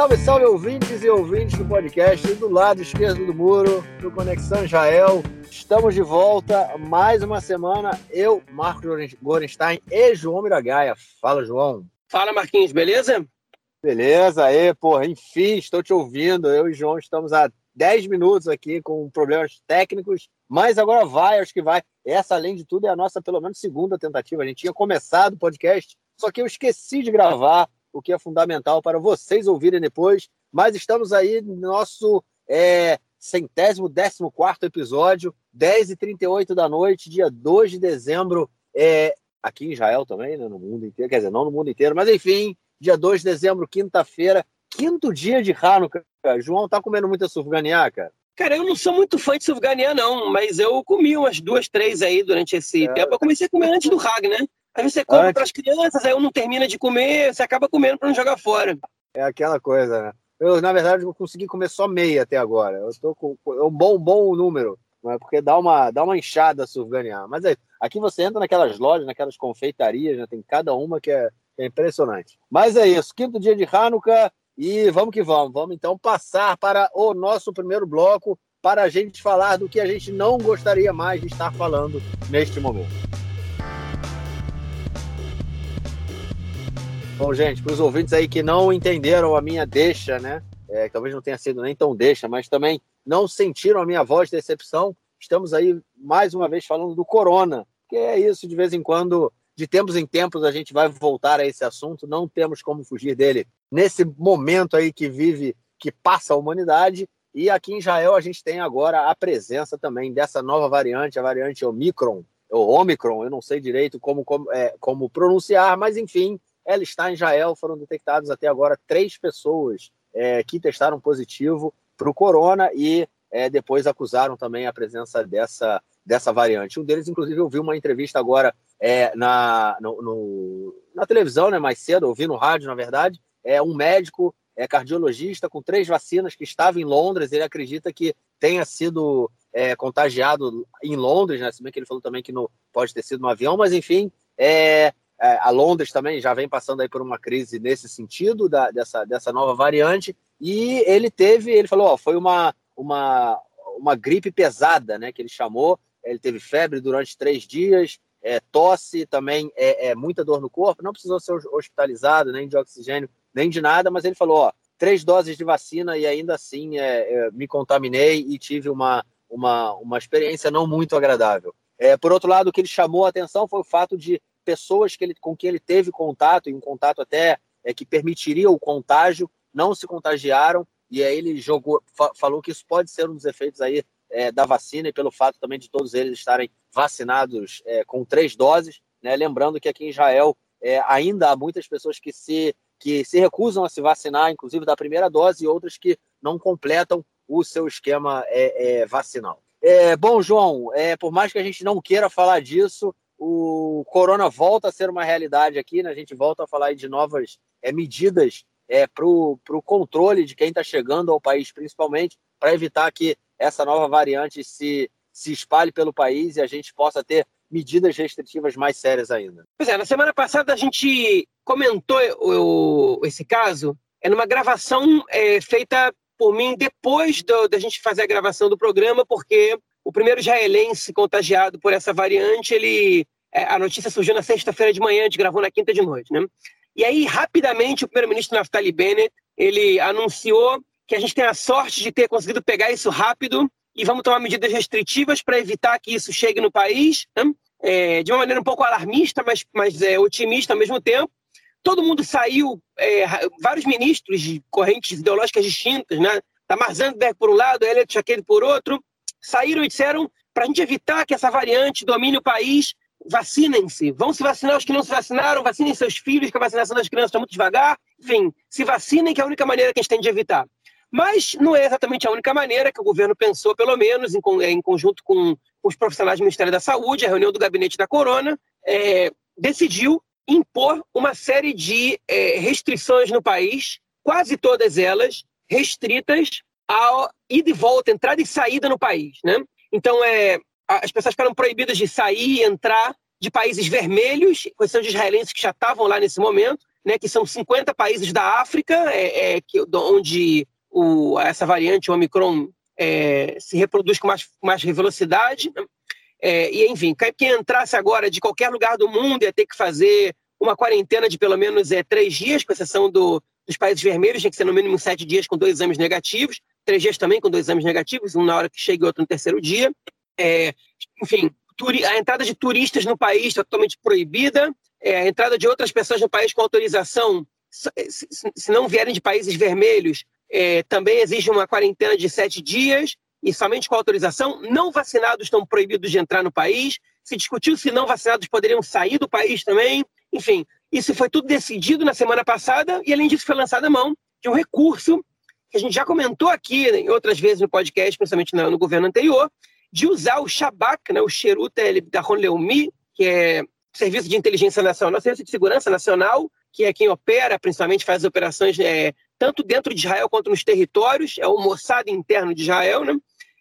salve, salve ouvintes e ouvintes do podcast do lado esquerdo do muro, do Conexão Israel. Estamos de volta mais uma semana. Eu, Marcos Gorenstein e João Miragaia. Fala, João. Fala, Marquinhos, beleza? Beleza, aí, porra, enfim, estou te ouvindo. Eu e João estamos há 10 minutos aqui com problemas técnicos, mas agora vai, acho que vai. Essa, além de tudo, é a nossa, pelo menos, segunda tentativa. A gente tinha começado o podcast, só que eu esqueci de gravar o que é fundamental para vocês ouvirem depois. Mas estamos aí no nosso é, centésimo, décimo quarto episódio, 10h38 da noite, dia 2 de dezembro, é, aqui em Israel também, né, no mundo inteiro, quer dizer, não no mundo inteiro, mas enfim, dia 2 de dezembro, quinta-feira, quinto dia de Hanukkah. João tá comendo muita surganiá, cara? Cara, eu não sou muito fã de surganiá, não, mas eu comi umas duas, três aí durante esse é... tempo. Eu comecei a comer antes do Hag, né? Aí você compra para as crianças, aí um não termina de comer, você acaba comendo para não jogar fora. É aquela coisa, né? Eu, na verdade, eu consegui comer só meia até agora. Eu tô com é um bom, bom número, né? porque dá uma, dá uma inchada surganiar. Mas é, aqui você entra naquelas lojas, naquelas confeitarias, né? tem cada uma que é, é impressionante. Mas é isso, quinto dia de Hanukkah e vamos que vamos. Vamos então passar para o nosso primeiro bloco para a gente falar do que a gente não gostaria mais de estar falando neste momento. Bom, gente, para os ouvintes aí que não entenderam a minha deixa, né? É, talvez não tenha sido nem tão deixa, mas também não sentiram a minha voz de decepção, estamos aí mais uma vez falando do corona, que é isso, de vez em quando, de tempos em tempos, a gente vai voltar a esse assunto, não temos como fugir dele nesse momento aí que vive, que passa a humanidade. E aqui em Israel a gente tem agora a presença também dessa nova variante, a variante Omicron, ou Omicron, eu não sei direito como, como, é, como pronunciar, mas enfim, ela está em Israel, foram detectados até agora três pessoas é, que testaram positivo para o corona e é, depois acusaram também a presença dessa, dessa variante. Um deles, inclusive, eu vi uma entrevista agora é, na, no, no, na televisão, né, mais cedo, ouvi no rádio, na verdade, é um médico é cardiologista com três vacinas que estava em Londres. Ele acredita que tenha sido é, contagiado em Londres, né? Se bem que ele falou também que não pode ter sido no avião, mas enfim, é, é, a Londres também já vem passando aí por uma crise nesse sentido da, dessa, dessa nova variante. E ele teve, ele falou, ó, foi uma, uma, uma gripe pesada, né? Que ele chamou. Ele teve febre durante três dias, é, tosse também, é, é, muita dor no corpo. Não precisou ser hospitalizado, nem de oxigênio, nem de nada, mas ele falou, ó, três doses de vacina e ainda assim é, é, me contaminei e tive uma, uma, uma experiência não muito agradável. É, por outro lado, o que ele chamou a atenção foi o fato de pessoas que ele, com quem ele teve contato, e um contato até é, que permitiria o contágio, não se contagiaram, e aí ele jogou, fa falou que isso pode ser um dos efeitos aí é, da vacina, e pelo fato também de todos eles estarem vacinados é, com três doses, né? lembrando que aqui em Israel é, ainda há muitas pessoas que se, que se recusam a se vacinar, inclusive da primeira dose, e outras que não completam o seu esquema é, é, vacinal. É, bom, João, é, por mais que a gente não queira falar disso, o corona volta a ser uma realidade aqui, né? A gente volta a falar de novas é, medidas é, para o controle de quem está chegando ao país, principalmente, para evitar que essa nova variante se, se espalhe pelo país e a gente possa ter medidas restritivas mais sérias ainda. Pois é, na semana passada a gente comentou o, esse caso é numa gravação é, feita por mim depois da gente fazer a gravação do programa, porque o primeiro israelense contagiado por essa variante, ele é, a notícia surgiu na sexta-feira de manhã, a gente gravou na quinta de noite, né? E aí, rapidamente, o primeiro-ministro Naftali Bennett, ele anunciou que a gente tem a sorte de ter conseguido pegar isso rápido e vamos tomar medidas restritivas para evitar que isso chegue no país, né? é, de uma maneira um pouco alarmista, mas, mas é, otimista ao mesmo tempo. Todo mundo saiu, é, vários ministros de correntes ideológicas distintas, né? Tamar Zandberg por um lado, Elliot Shaked por outro, saíram e disseram para a gente evitar que essa variante domine o país, vacinem-se. Vão se vacinar os que não se vacinaram, vacinem seus filhos, que a vacinação das crianças está muito devagar. Enfim, se vacinem, que é a única maneira que a gente tem de evitar. Mas não é exatamente a única maneira que o governo pensou, pelo menos, em, em conjunto com os profissionais do Ministério da Saúde, a reunião do gabinete da Corona, é, decidiu impor uma série de é, restrições no país, quase todas elas restritas a ida e volta, entrada e saída no país. Né? Então, é, as pessoas ficaram proibidas de sair e entrar de países vermelhos, exceção de israelenses que já estavam lá nesse momento, né, que são 50 países da África, é, é, que, onde o, essa variante, o Omicron, é, se reproduz com mais, mais velocidade. Né? É, e, enfim, quem entrasse agora de qualquer lugar do mundo ia ter que fazer uma quarentena de pelo menos é, três dias, com exceção do, dos países vermelhos, tinha que ser no mínimo sete dias com dois exames negativos, três dias também com dois exames negativos, um na hora que chega e outro no terceiro dia. É, enfim, a entrada de turistas no país está totalmente proibida, é, a entrada de outras pessoas no país com autorização, se, se não vierem de países vermelhos, é, também exige uma quarentena de sete dias e somente com autorização. Não vacinados estão proibidos de entrar no país. Se discutiu se não vacinados poderiam sair do país também. Enfim, isso foi tudo decidido na semana passada e, além disso, foi lançada a mão de um recurso que a gente já comentou aqui em outras vezes no podcast, principalmente no, governo anterior, de usar o Shabak, né, o Cheruta Bidahon Leumi, que é Serviço de Inteligência Nacional, Serviço de Segurança Nacional, que é quem opera, principalmente faz operações é, tanto dentro de Israel quanto nos territórios, é o Mossad interno de Israel, né,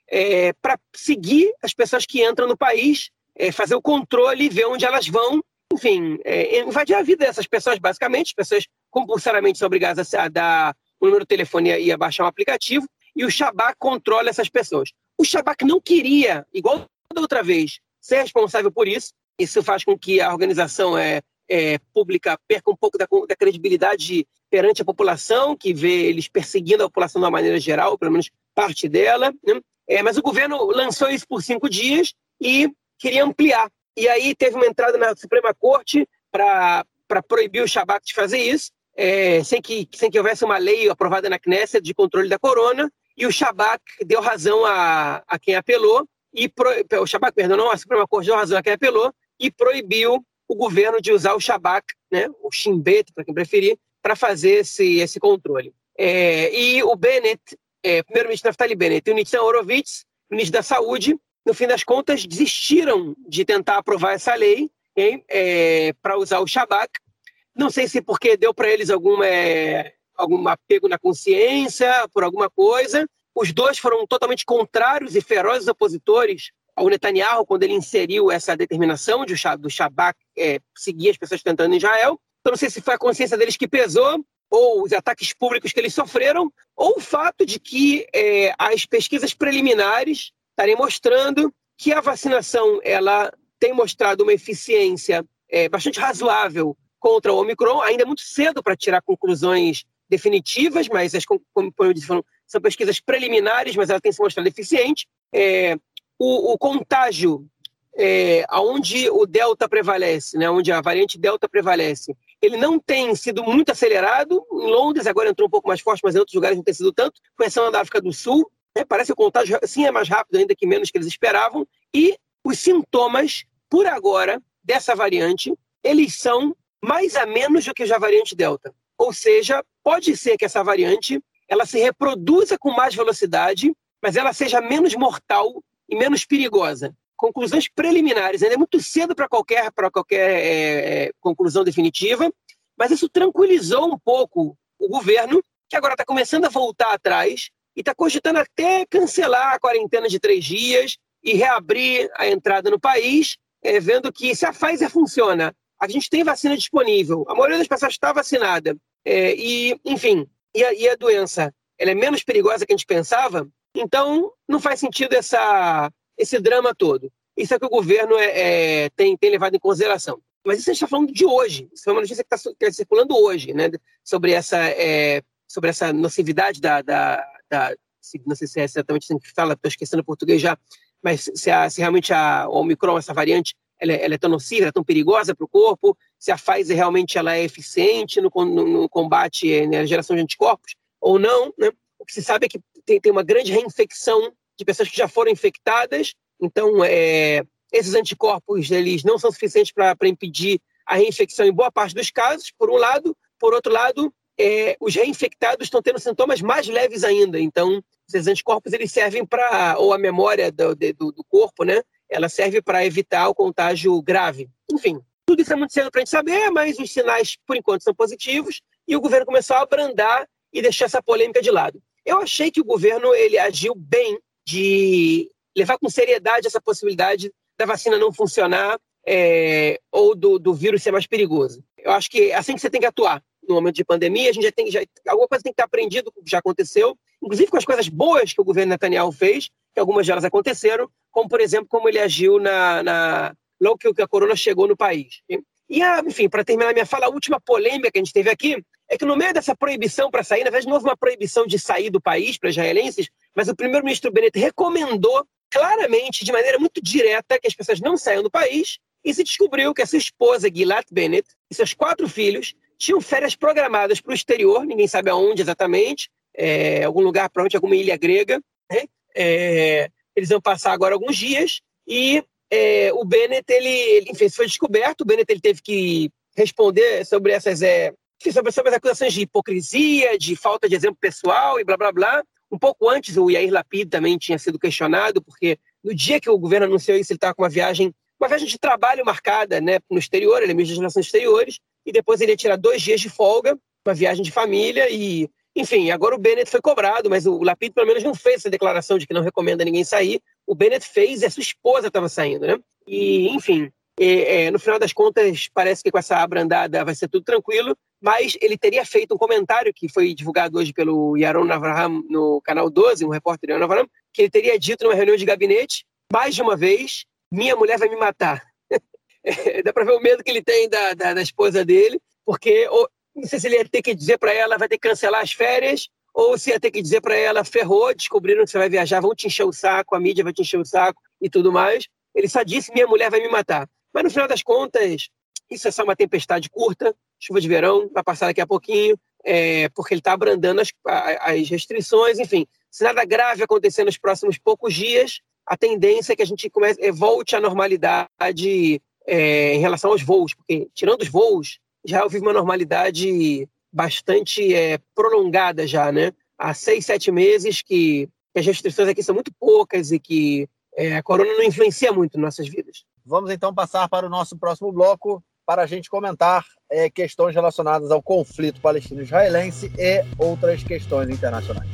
é, para seguir as pessoas que entram no país, é, fazer o controle, ver onde elas vão enfim, é, invadir a vida dessas pessoas, basicamente. As pessoas compulsoriamente são obrigadas a dar o número de telefone e a baixar um aplicativo, e o Shabak controla essas pessoas. O Shabak não queria, igual da outra vez, ser responsável por isso. Isso faz com que a organização é, é pública perca um pouco da, da, credibilidade perante a população, que vê eles perseguindo a população de uma maneira geral, pelo menos parte dela. Né? É, mas o governo lançou isso por cinco dias e queria ampliar. E aí teve uma entrada na Suprema Corte para proibir o Shabak de fazer isso, é, sem, que, sem que houvesse uma lei aprovada na Knesset de controle da corona, e o Shabak deu razão a, a quem apelou, e pro, o Shabak, perdão, não, a Suprema Corte deu razão a quem apelou, e proibiu o governo de usar o Shabak, né, o Shimbet, para quem preferir, para fazer esse, esse controle. É, e o Bennett, é, primeiro-ministro Naftali Bennett e o Nitzan Horowitz, ministro da Saúde, no fim das contas, desistiram de tentar aprovar essa lei é, para usar o Shabak. Não sei se porque deu para eles algum, é, algum apego na consciência, por alguma coisa. Os dois foram totalmente contrários e ferozes opositores ao Netanyahu quando ele inseriu essa determinação de, do Shabak é, seguir as pessoas tentando em Israel. Então, não sei se foi a consciência deles que pesou, ou os ataques públicos que eles sofreram, ou o fato de que é, as pesquisas preliminares estarem mostrando que a vacinação ela tem mostrado uma eficiência é, bastante razoável contra o Omicron. Ainda é muito cedo para tirar conclusões definitivas, mas, as, como eu disse, são pesquisas preliminares, mas ela tem se mostrado eficiente. É, o, o, contágio, é, onde o Delta prevalece, né, onde a variante Delta prevalece, ele não tem sido muito acelerado. Em Londres agora entrou um pouco mais forte, mas em outros lugares não tem sido tanto, com exceção da África do Sul. É, parece que o contágio sim é mais rápido ainda que menos que eles esperavam. E os sintomas, por agora, dessa variante, eles são mais a menos do que já a variante Delta. Ou seja, pode ser que essa variante ela se reproduza com mais velocidade, mas ela seja menos mortal e menos perigosa. Conclusões preliminares, ainda é muito cedo para qualquer, pra qualquer é, é, conclusão definitiva, mas isso tranquilizou um pouco o governo, que agora está começando a voltar atrás e está cogitando até cancelar a quarentena de três dias e reabrir a entrada no país, é, vendo que se a Pfizer funciona, a gente tem vacina disponível, a maioria das pessoas está vacinada, é, e, enfim, e a, e a, doença ela é menos perigosa que a gente pensava, então não faz sentido essa, esse drama todo. Isso é que o governo é, é tem, tem levado em consideração. Mas isso a gente está falando de hoje. Isso é uma notícia que está tá circulando hoje, né? Sobre essa, é, sobre essa nocividade da, da, da, não sei se é exatamente assim que fala, estou esquecendo o português já, mas se, a, se realmente a Omicron, essa variante, ela, ela, é tão nociva, é tão perigosa para o corpo, se a Pfizer realmente ela é eficiente no, no, no combate, né, na geração de anticorpos, ou não. Né? O que se sabe é que tem, tem uma grande reinfecção de pessoas que já foram infectadas, então é, esses anticorpos eles não são suficientes para impedir a reinfecção em boa parte dos casos, por um lado. Por outro lado, é, os reinfectados estão tendo sintomas mais leves ainda. Então, esses anticorpos eles servem para, ou a memória do, do, do corpo, né? Ela serve para evitar o contágio grave. Enfim, tudo isso é muito cedo para a gente saber, mas os sinais, por enquanto, são positivos e o governo começou a abrandar e deixar essa polêmica de lado. Eu achei que o governo ele agiu bem de levar com seriedade essa possibilidade da vacina não funcionar é, ou do, do vírus ser mais perigoso. Eu acho que é assim que você tem que atuar no momento de pandemia, a gente já tem já, alguma coisa tem que estar aprendido já aconteceu, inclusive com as coisas boas que o governo Netanyahu fez, que algumas delas aconteceram, como por exemplo como ele agiu na, na logo que a corona chegou no país. E, enfim, para terminar minha fala, a última polêmica que a gente teve aqui é que no meio dessa proibição para sair, na verdade não houve uma proibição de sair do país para israelenses, mas o primeiro-ministro Bennett recomendou claramente, de maneira muito direta, que as pessoas não saiam do país, e se descobriu que a sua esposa, Gilad Bennett, e seus quatro filhos tinham férias programadas para o exterior, ninguém sabe aonde exatamente, é, algum lugar, provavelmente alguma ilha grega. Né? É, eles vão passar agora alguns dias e é, o Bennett, ele, ele, enfim, foi descoberto, o Bennett ele teve que responder sobre essas, é, sobre, sobre as acusações de hipocrisia, de falta de exemplo pessoal e blá blá blá. Um pouco antes, o Yair Lapid também tinha sido questionado, porque no dia que o governo anunciou isso, ele estava com uma viagem, uma viagem de trabalho marcada né, no exterior, ele é ministro das Relações Exteriores, e depois ele ia tirar dois dias de folga, uma viagem de família, e, enfim, agora o Bennett foi cobrado, mas o Lapid pelo menos não fez essa declaração de que não recomenda ninguém sair. O Bennett fez e a sua esposa estava saindo, né? E, enfim, é, é, no final das contas, parece que com essa abrandada vai ser tudo tranquilo, mas ele teria feito um comentário que foi divulgado hoje pelo Yaron Avraham no canal 12, um repórter Yaron Avraham, que ele teria dito numa reunião de gabinete, mais de uma vez, minha mulher vai me matar. é, dá para ver o medo que ele tem da, da, da esposa dele, porque não sei se ele ia ter que dizer para ela, vai ter que cancelar as férias, ou se ia ter que dizer para ela, ferrou, descobriram que você vai viajar, vão te encher o saco, a mídia vai te encher o saco e tudo mais. Ele só disse, minha mulher vai me matar. Mas no final das contas, isso é só uma tempestade curta, chuva de verão, vai passar daqui a pouquinho, é, porque ele está abrandando as, as, restrições, enfim. Se nada grave acontecer nos próximos poucos dias, a tendência é que a gente comece, é, volte à normalidade é, em relação aos voos, porque tirando os voos, já vive uma normalidade bastante é, prolongada já, né? Há seis, sete meses que, que as restrições aqui são muito poucas e que é, a corona não influencia muito em nossas vidas. Vamos então passar para o nosso próximo bloco para a gente comentar é, questões relacionadas ao conflito palestino-israelense e outras questões internacionais.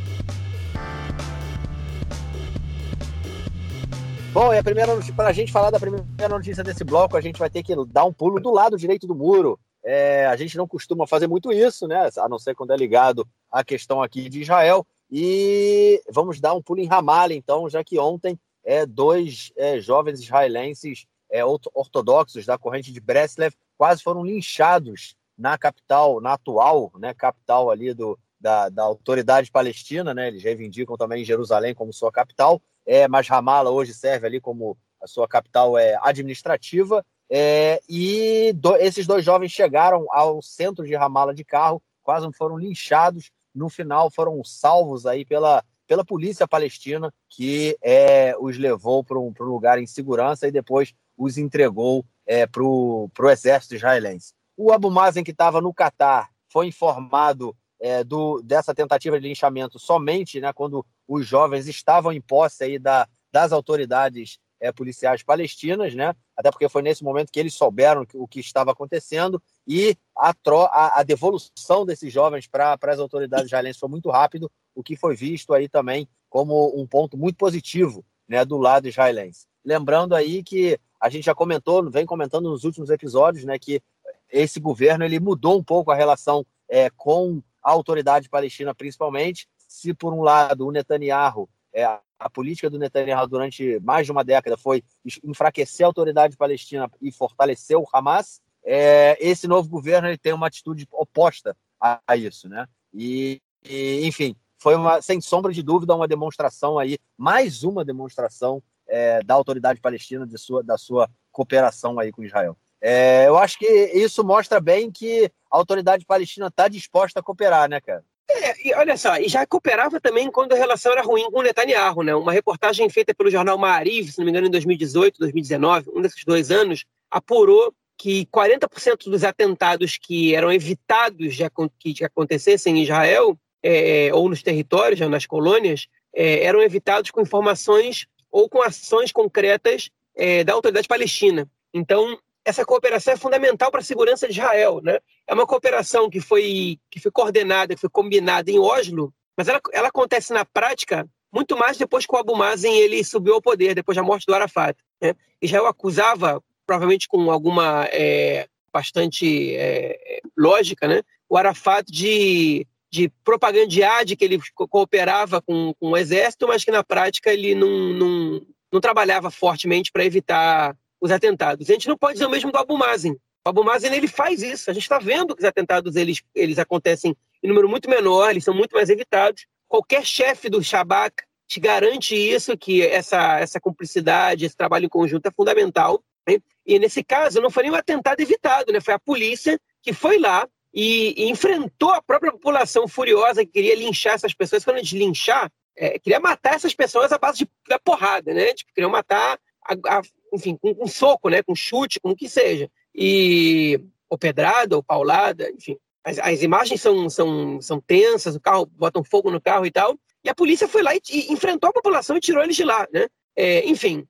Bom, e a primeira para a gente falar da primeira notícia desse bloco, a gente vai ter que dar um pulo do lado direito do muro. É, a gente não costuma fazer muito isso, né? A não ser quando é ligado à questão aqui de Israel. E vamos dar um pulo em Ramallah, então, já que ontem é, dois é, jovens israelenses é, ortodoxos da corrente de Breslev quase foram linchados na capital, na atual né, capital ali do, da, da autoridade palestina, né? Eles reivindicam também Jerusalém como sua capital, é, mas Ramallah hoje serve ali como a sua capital é, administrativa. É, e do, esses dois jovens chegaram ao centro de Ramallah de carro, quase foram linchados. No final, foram salvos aí pela, pela polícia palestina, que é, os levou para um, um lugar em segurança e depois os entregou é, para o exército israelense. O Abu Mazen, que estava no Catar, foi informado é, do, dessa tentativa de linchamento somente né, quando os jovens estavam em posse aí da, das autoridades é, policiais palestinas, né? até porque foi nesse momento que eles souberam o que estava acontecendo e a, a, a devolução desses jovens para as autoridades israelenses foi muito rápido, o que foi visto aí também como um ponto muito positivo né, do lado israelense. Lembrando aí que a gente já comentou, vem comentando nos últimos episódios, né, que esse governo ele mudou um pouco a relação é, com a autoridade palestina, principalmente. Se por um lado o Netanyahu, é, a política do Netanyahu durante mais de uma década foi enfraquecer a autoridade palestina e fortalecer o Hamas, é, esse novo governo ele tem uma atitude oposta a, a isso, né? E, e, enfim, foi uma, sem sombra de dúvida uma demonstração aí, mais uma demonstração é, da autoridade palestina de sua, da sua cooperação aí com Israel. É, eu acho que isso mostra bem que a autoridade palestina está disposta a cooperar, né, cara? É, e olha só, e já cooperava também quando a relação era ruim com o Netanyahu, né? Uma reportagem feita pelo jornal Maariv, se não me engano, em 2018, 2019, um desses dois anos, apurou que 40% dos atentados que eram evitados de, que acontecessem em Israel, é, ou nos territórios, nas colônias, é, eram evitados com informações ou com ações concretas é, da autoridade palestina. Então, essa cooperação é fundamental para a segurança de Israel. Né? É uma cooperação que foi, que foi coordenada, que foi combinada em Oslo, mas ela, ela acontece na prática muito mais depois que o Abu Mazen ele subiu ao poder, depois da morte do Arafat. Né? Israel acusava, provavelmente com alguma é, bastante é, lógica, né? o Arafat de, de propagandear de que ele cooperava com, com o exército, mas que na prática ele não, não, não trabalhava fortemente para evitar os atentados. A gente não pode dizer o mesmo do Abu Mazen. O Abu Mazen ele faz isso. A gente está vendo que os atentados eles, eles acontecem em número muito menor, eles são muito mais evitados. Qualquer chefe do Shabak te garante isso, que essa, essa cumplicidade, esse trabalho em conjunto é fundamental. Né? E nesse caso, não foi nem um atentado evitado, né? foi a polícia que foi lá e, e, enfrentou a própria população furiosa que queria linchar essas pessoas. Quando a gente linchar, é, queria matar essas pessoas à base de, da porrada, né? Tipo, queriam matar, a, a, enfim, com, com soco, né? com chute, com o que seja. E, ou pedrada, ou paulada, enfim. As, as imagens são, são, são tensas, o carro, botam fogo no carro e tal. E a polícia foi lá e, e enfrentou a população e tirou eles de lá, né? É, enfim,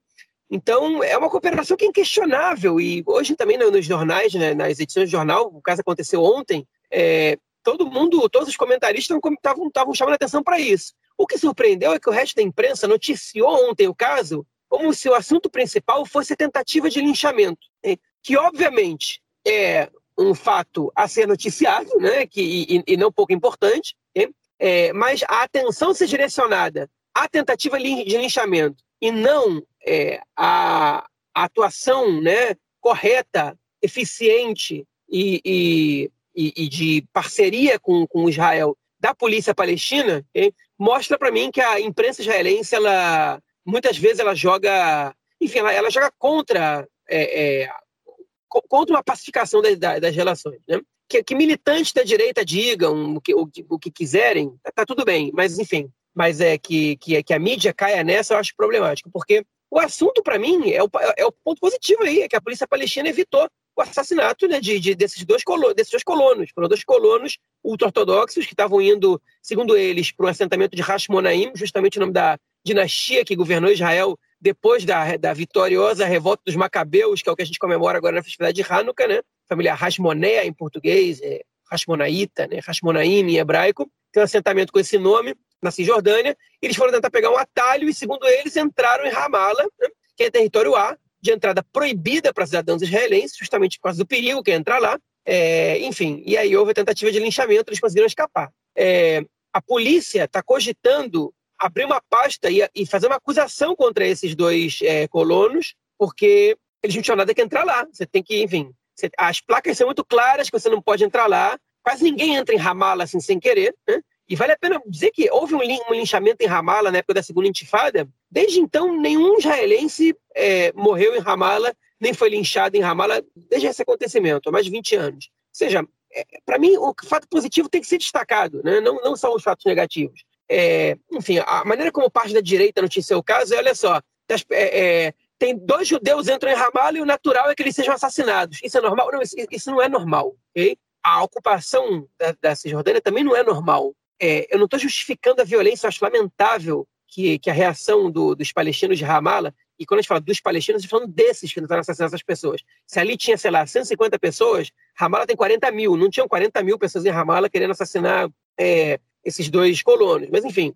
então é uma cooperação que é inquestionável e hoje também nos jornais, né, nas edições de jornal, o caso aconteceu ontem, é, todo mundo, todos os comentaristas estavam chamando atenção para isso. O que surpreendeu é que o resto da imprensa noticiou ontem o caso como se o assunto principal fosse a tentativa de linchamento, né? que obviamente é um fato a ser noticiado, né, que, e, e não pouco importante, né? é, mas a atenção ser direcionada à tentativa de linchamento e não é, a, atuação né, correta, eficiente e, e, e, de parceria com, com Israel da polícia palestina, mostra para mim que a imprensa israelense, ela, muitas vezes, ela joga, enfim, ela, ela joga contra, é, é, contra uma pacificação das, das relações. Né? que, que, militantes da direita digam o que, o, o que quiserem, tá, tá, tudo bem, mas enfim, mas é que, que, que, a mídia caia nessa eu acho problemático, porque o assunto para mim é o, é o ponto positivo aí, é que a polícia palestina evitou o assassinato né, de, de, desses, dois colonos, desses dois colonos. Foram dois colonos ultra-ortodoxos que estavam indo, segundo eles, para um assentamento de Hashmonaim, justamente o nome da dinastia que governou Israel depois da, da vitoriosa revolta dos Macabeus, que é o que a gente comemora agora na festividade de Hanukkah, né? família Hashmoné em português, é Hashmonaíta, né? Hashmonaim em hebraico, tem um assentamento com esse nome na Cisjordânia. Eles foram tentar pegar um atalho e, segundo eles, entraram em Ramala, né? que é território A, de entrada proibida para cidadãos israelenses, justamente por causa do perigo que é entrar lá. É, enfim, e aí houve a tentativa de linchamento, eles conseguiram escapar. É, a polícia está cogitando abrir uma pasta e, e, fazer uma acusação contra esses dois é, colonos, porque eles não tinham nada que entrar lá. Você tem que, enfim, você, as placas são muito claras que você não pode entrar lá. Quase ninguém entra em Ramala assim sem querer. Né? E vale a pena dizer que houve um, um linchamento em Ramala na época da segunda intifada. Desde então, nenhum israelense é, morreu em Ramala, nem foi linchado em Ramala desde esse acontecimento, há mais de 20 anos. Ou seja, é, para mim, o fato positivo tem que ser destacado, né? não, não são os fatos negativos. É, enfim, a maneira como parte da direita noticiou o caso é, olha só, é, é tem dois judeus entram em Ramallah e o natural é que eles sejam assassinados. Isso é normal? Não, isso, isso não é normal. Okay? A ocupação da, da Cisjordânia também não é normal. É, eu não estou justificando a violência, eu acho lamentável que, que a reação do, dos palestinos de Ramallah, e quando a gente fala dos palestinos, a gente está falando desses que tentaram assassinar essas pessoas. Se ali tinha, sei lá, 150 pessoas, Ramallah tem 40 mil. Não tinham 40 mil pessoas em Ramallah querendo assassinar é, esses dois colonos. Mas, enfim,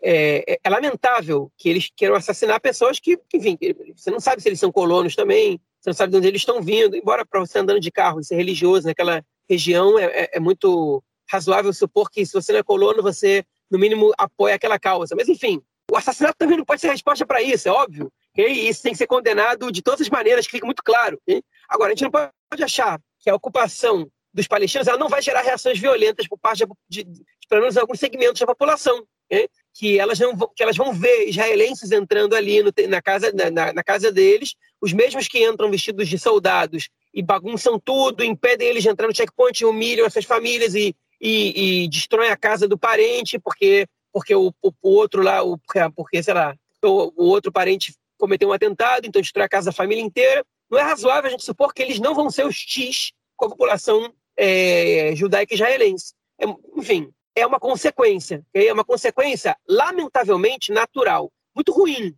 é, é, é, lamentável que eles queiram assassinar pessoas que, enfim, você não sabe se eles são colonos também, você não sabe de onde eles estão vindo, embora para você andando de carro e ser religioso naquela região, é, é, é, muito razoável supor que se você não é colono, você, no mínimo, apoia aquela causa. Mas, enfim, o assassinato também não pode ser resposta para isso, é óbvio. E isso tem que ser condenado de todas as maneiras, que fica muito claro. Okay? Agora, a gente não pode achar que a ocupação dos palestinos ela não vai gerar reações violentas por parte de pelo menos alguns segmentos da população. Okay? que elas, não vão, que elas vão ver israelenses entrando ali no, na, casa, na, na, casa deles, os mesmos que entram vestidos de soldados e bagunçam tudo, impedem eles de entrar no checkpoint, humilham essas famílias e, e, e destroem a casa do parente, porque, porque o, o, o outro lá, o, porque, sei lá, o, o outro parente cometeu um atentado, então destrói a casa da família inteira. Não é razoável a gente supor que eles não vão ser hostis com a população é, judaica israelense. É, enfim, é uma consequência, é uma consequência lamentavelmente natural, muito ruim.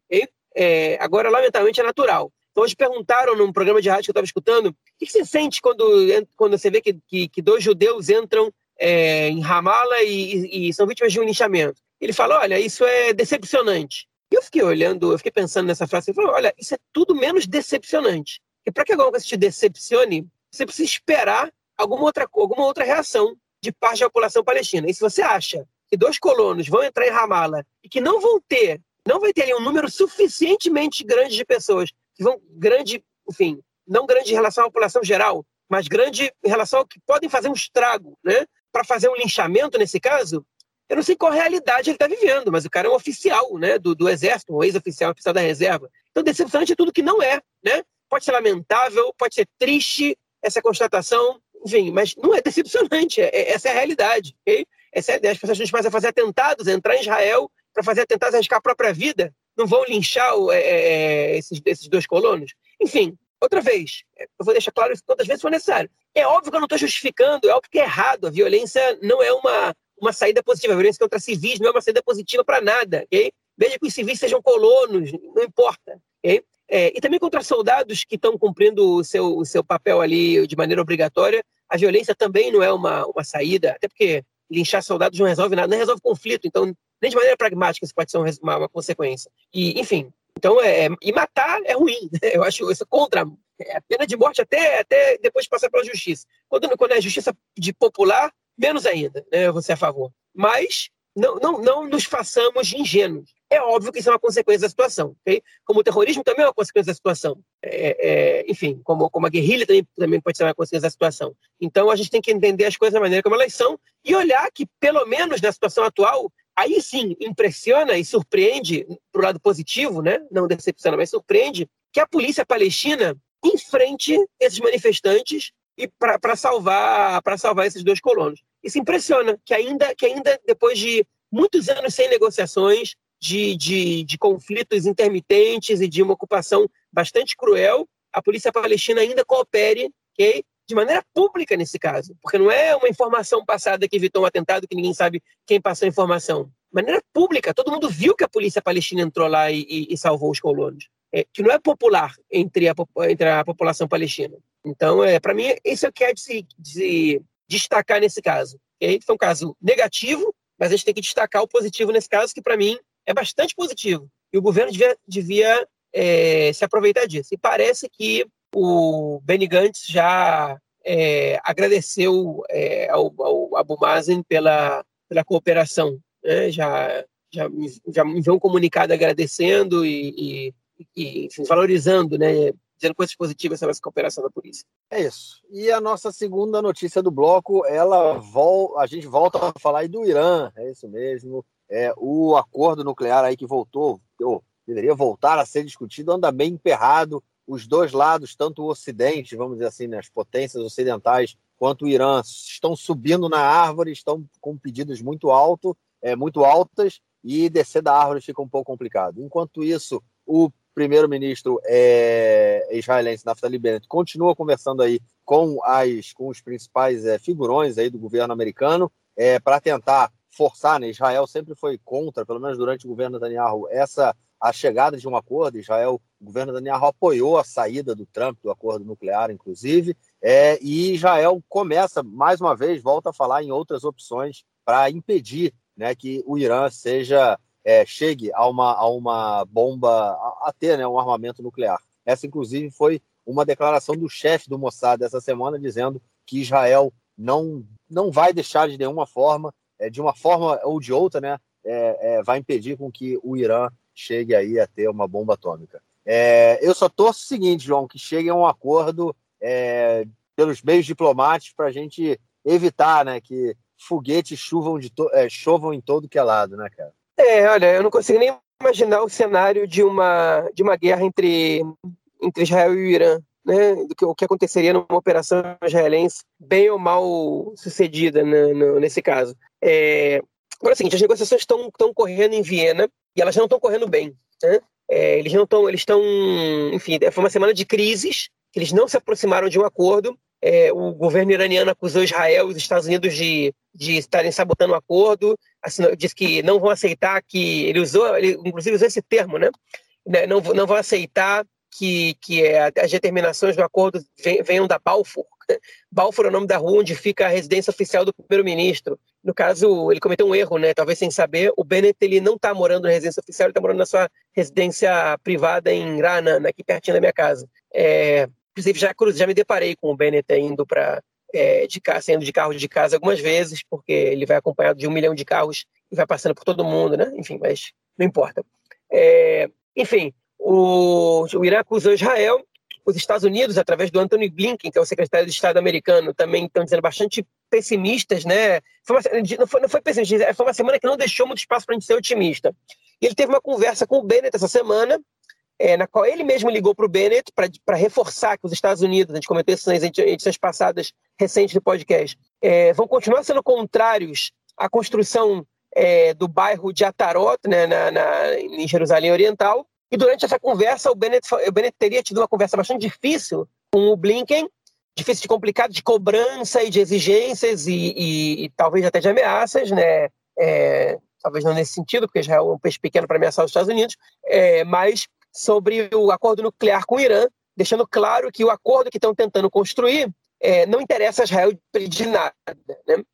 É, agora, lamentavelmente, é natural. Então, hoje perguntaram num programa de rádio que eu estava escutando, o que, você sente quando, quando você vê que, que, que dois judeus entram é, em Ramallah e, e, são vítimas de um linchamento? Ele fala, olha, isso é decepcionante. E eu fiquei olhando, eu fiquei pensando nessa frase, e falei, olha, isso é tudo menos decepcionante. E para que alguma coisa te decepcione, você precisa esperar alguma outra, alguma outra reação. De parte da população palestina. E se você acha que dois colonos vão entrar em Ramallah e que não vão ter, não vai ter ali um número suficientemente grande de pessoas que vão grande, enfim, não grande em relação à população geral, mas grande em relação ao que podem fazer um estrago, né? Para fazer um linchamento nesse caso, eu não sei qual realidade ele está vivendo, mas o cara é um oficial, né? Do, do exército, um ex-oficial, oficial da reserva. Então, decepcionante é tudo que não é, né? Pode ser lamentável, pode ser triste essa constatação, enfim, mas não é decepcionante, é, é, essa é a realidade, ok? Essa é a ideia. As pessoas a fazer atentados, entrar em Israel para fazer atentados, arriscar a própria vida, não vão linchar é, é, é, esses, esses dois colonos. Enfim, outra vez, eu vou deixar claro isso quantas vezes for necessário. É óbvio que eu não estou justificando, é óbvio que é errado. A violência não é uma, uma saída positiva. A violência contra civis não é uma saída positiva para nada, ok? Que os civis sejam colonos, não importa, ok? É, e também contra soldados que estão cumprindo o seu, o seu papel ali de maneira obrigatória. A violência também não é uma, uma saída, até porque linchar soldados não resolve nada, não resolve conflito, então nem de maneira pragmática isso pode ser uma, uma consequência. E, enfim, então, é, e matar é ruim, né? eu acho isso contra. É a pena de morte até, até depois de passar pela justiça. Quando, quando é justiça de popular, menos ainda, né? Você é a favor. Mas não, não, não nos façamos ingênuos. É óbvio que isso é uma consequência da situação, ok? Como o terrorismo também é uma consequência da situação. É, é, enfim, como, como a guerrilha também, também pode ser uma consequência da situação. Então a gente tem que entender as coisas da maneira como elas são e olhar que, pelo menos na situação atual, aí sim impressiona e surpreende, para o lado positivo, né? não decepciona, mas surpreende, que a polícia palestina enfrente esses manifestantes e para salvar para salvar esses dois colonos. Isso impressiona, que ainda, que ainda depois de muitos anos sem negociações, de, de, de conflitos intermitentes e de uma ocupação bastante cruel, a polícia palestina ainda coopere okay, de maneira pública nesse caso, porque não é uma informação passada que evitou um atentado que ninguém sabe quem passou a informação. De maneira pública, todo mundo viu que a polícia palestina entrou lá e, e, e salvou os colonos, é, que não é popular entre a, entre a população palestina. Então, é, para mim, isso é o que é de se, de se destacar nesse caso. Okay? Foi um caso negativo, mas a gente tem que destacar o positivo nesse caso, que para mim é bastante positivo. E o governo devia, devia é, se aproveitar disso. E parece que o Benny Gantz já é, agradeceu é, ao, ao Abu Mazen pela, pela cooperação. Né? Já, já, já enviou um comunicado agradecendo e, e, e enfim, valorizando né, dizendo coisas positivas sobre essa cooperação da polícia. É isso. E a nossa segunda notícia do bloco, ela vol a gente volta a falar aí do Irã, é isso mesmo. É, o acordo nuclear aí que voltou, ou deveria voltar a ser discutido, anda bem emperrado. Os dois lados, tanto o Ocidente, vamos dizer assim, né, as potências ocidentais, quanto o Irã, estão subindo na árvore, estão com pedidos muito alto, é, muito altas, e descer da árvore fica um pouco complicado. Enquanto isso, o primeiro-ministro é, israelense Naftali Bennett continua conversando aí com, as, com os principais é, figurões aí do governo americano é, para tentar forçar, né? Israel sempre foi contra, pelo menos durante o governo Netanyahu, essa a chegada de um acordo. Israel, o governo Netanyahu apoiou a saída do Trump do acordo nuclear, inclusive, é, e Israel começa mais uma vez, volta a falar em outras opções para impedir né, que o Irã seja é, chegue a uma, a uma bomba, a, a, ter né, um armamento nuclear. Essa, inclusive, foi uma declaração do chefe do Mossad essa semana, dizendo que Israel não, não vai deixar de nenhuma forma, é, de uma forma ou de outra, né, é, é vai impedir com que o Irã chegue aí a ter uma bomba atômica. É, eu só torço o seguinte, João, que chegue a um acordo é, pelos meios diplomáticos para a gente evitar né, que foguetes chovam, de chovam em todo que é lado, né, cara? É, olha, eu não consigo nem imaginar o cenário de uma, de uma guerra entre, entre Israel e o Irã, né? Do que o que aconteceria numa operação israelense bem ou mal sucedida né, no, nesse caso. É, agora é o seguinte, as negociações estão correndo em Viena e elas não estão correndo bem, né? É, eles não estão, eles estão, enfim, foi uma semana de crises, eles não se aproximaram de um acordo é, o governo iraniano acusou Israel e os Estados Unidos de, de estarem sabotando o acordo, assim, disse que não vão aceitar que. Ele usou, ele, inclusive usou esse termo, né? né não, não vão aceitar que, que é, as determinações do acordo venham da Balfour. Balfour é o nome da rua onde fica a residência oficial do primeiro-ministro. No caso, ele cometeu um erro, né? Talvez sem saber. O Bennett ele não está morando na residência oficial, ele está morando na sua residência privada em Rana, aqui pertinho da minha casa. É, Inclusive, já, já me deparei com o Bennett indo para é, de saindo de carro de casa algumas vezes, porque ele vai acompanhado de um milhão de carros e vai passando por todo mundo, né? Enfim, mas não importa. É, enfim, o, o Irã acusou Israel, os Estados Unidos, através do Anthony Blinken, que é o secretário de Estado americano, também estão dizendo bastante pessimistas, né? Foi uma, não, foi, não foi pessimista, foi uma semana que não deixou muito espaço para a gente ser otimista. E ele teve uma conversa com o Bennett essa semana, é, na qual ele mesmo ligou para o Bennett para reforçar que os Estados Unidos, a gente comentou isso nas edições passadas recentes do podcast, é, vão continuar sendo contrários à construção é, do bairro de Atarot, né, na, na, em Jerusalém Oriental. E durante essa conversa, o Bennett, o Bennett teria tido uma conversa bastante difícil com o Blinken, difícil de complicado, de cobrança e de exigências e, e, e talvez até de ameaças, né? É, talvez não nesse sentido, porque Israel é um peixe pequeno para ameaçar os Estados Unidos, é, mas sobre o acordo nuclear com o Irã, deixando claro que o acordo que estão tentando construir é, não interessa a Israel de nada. Né?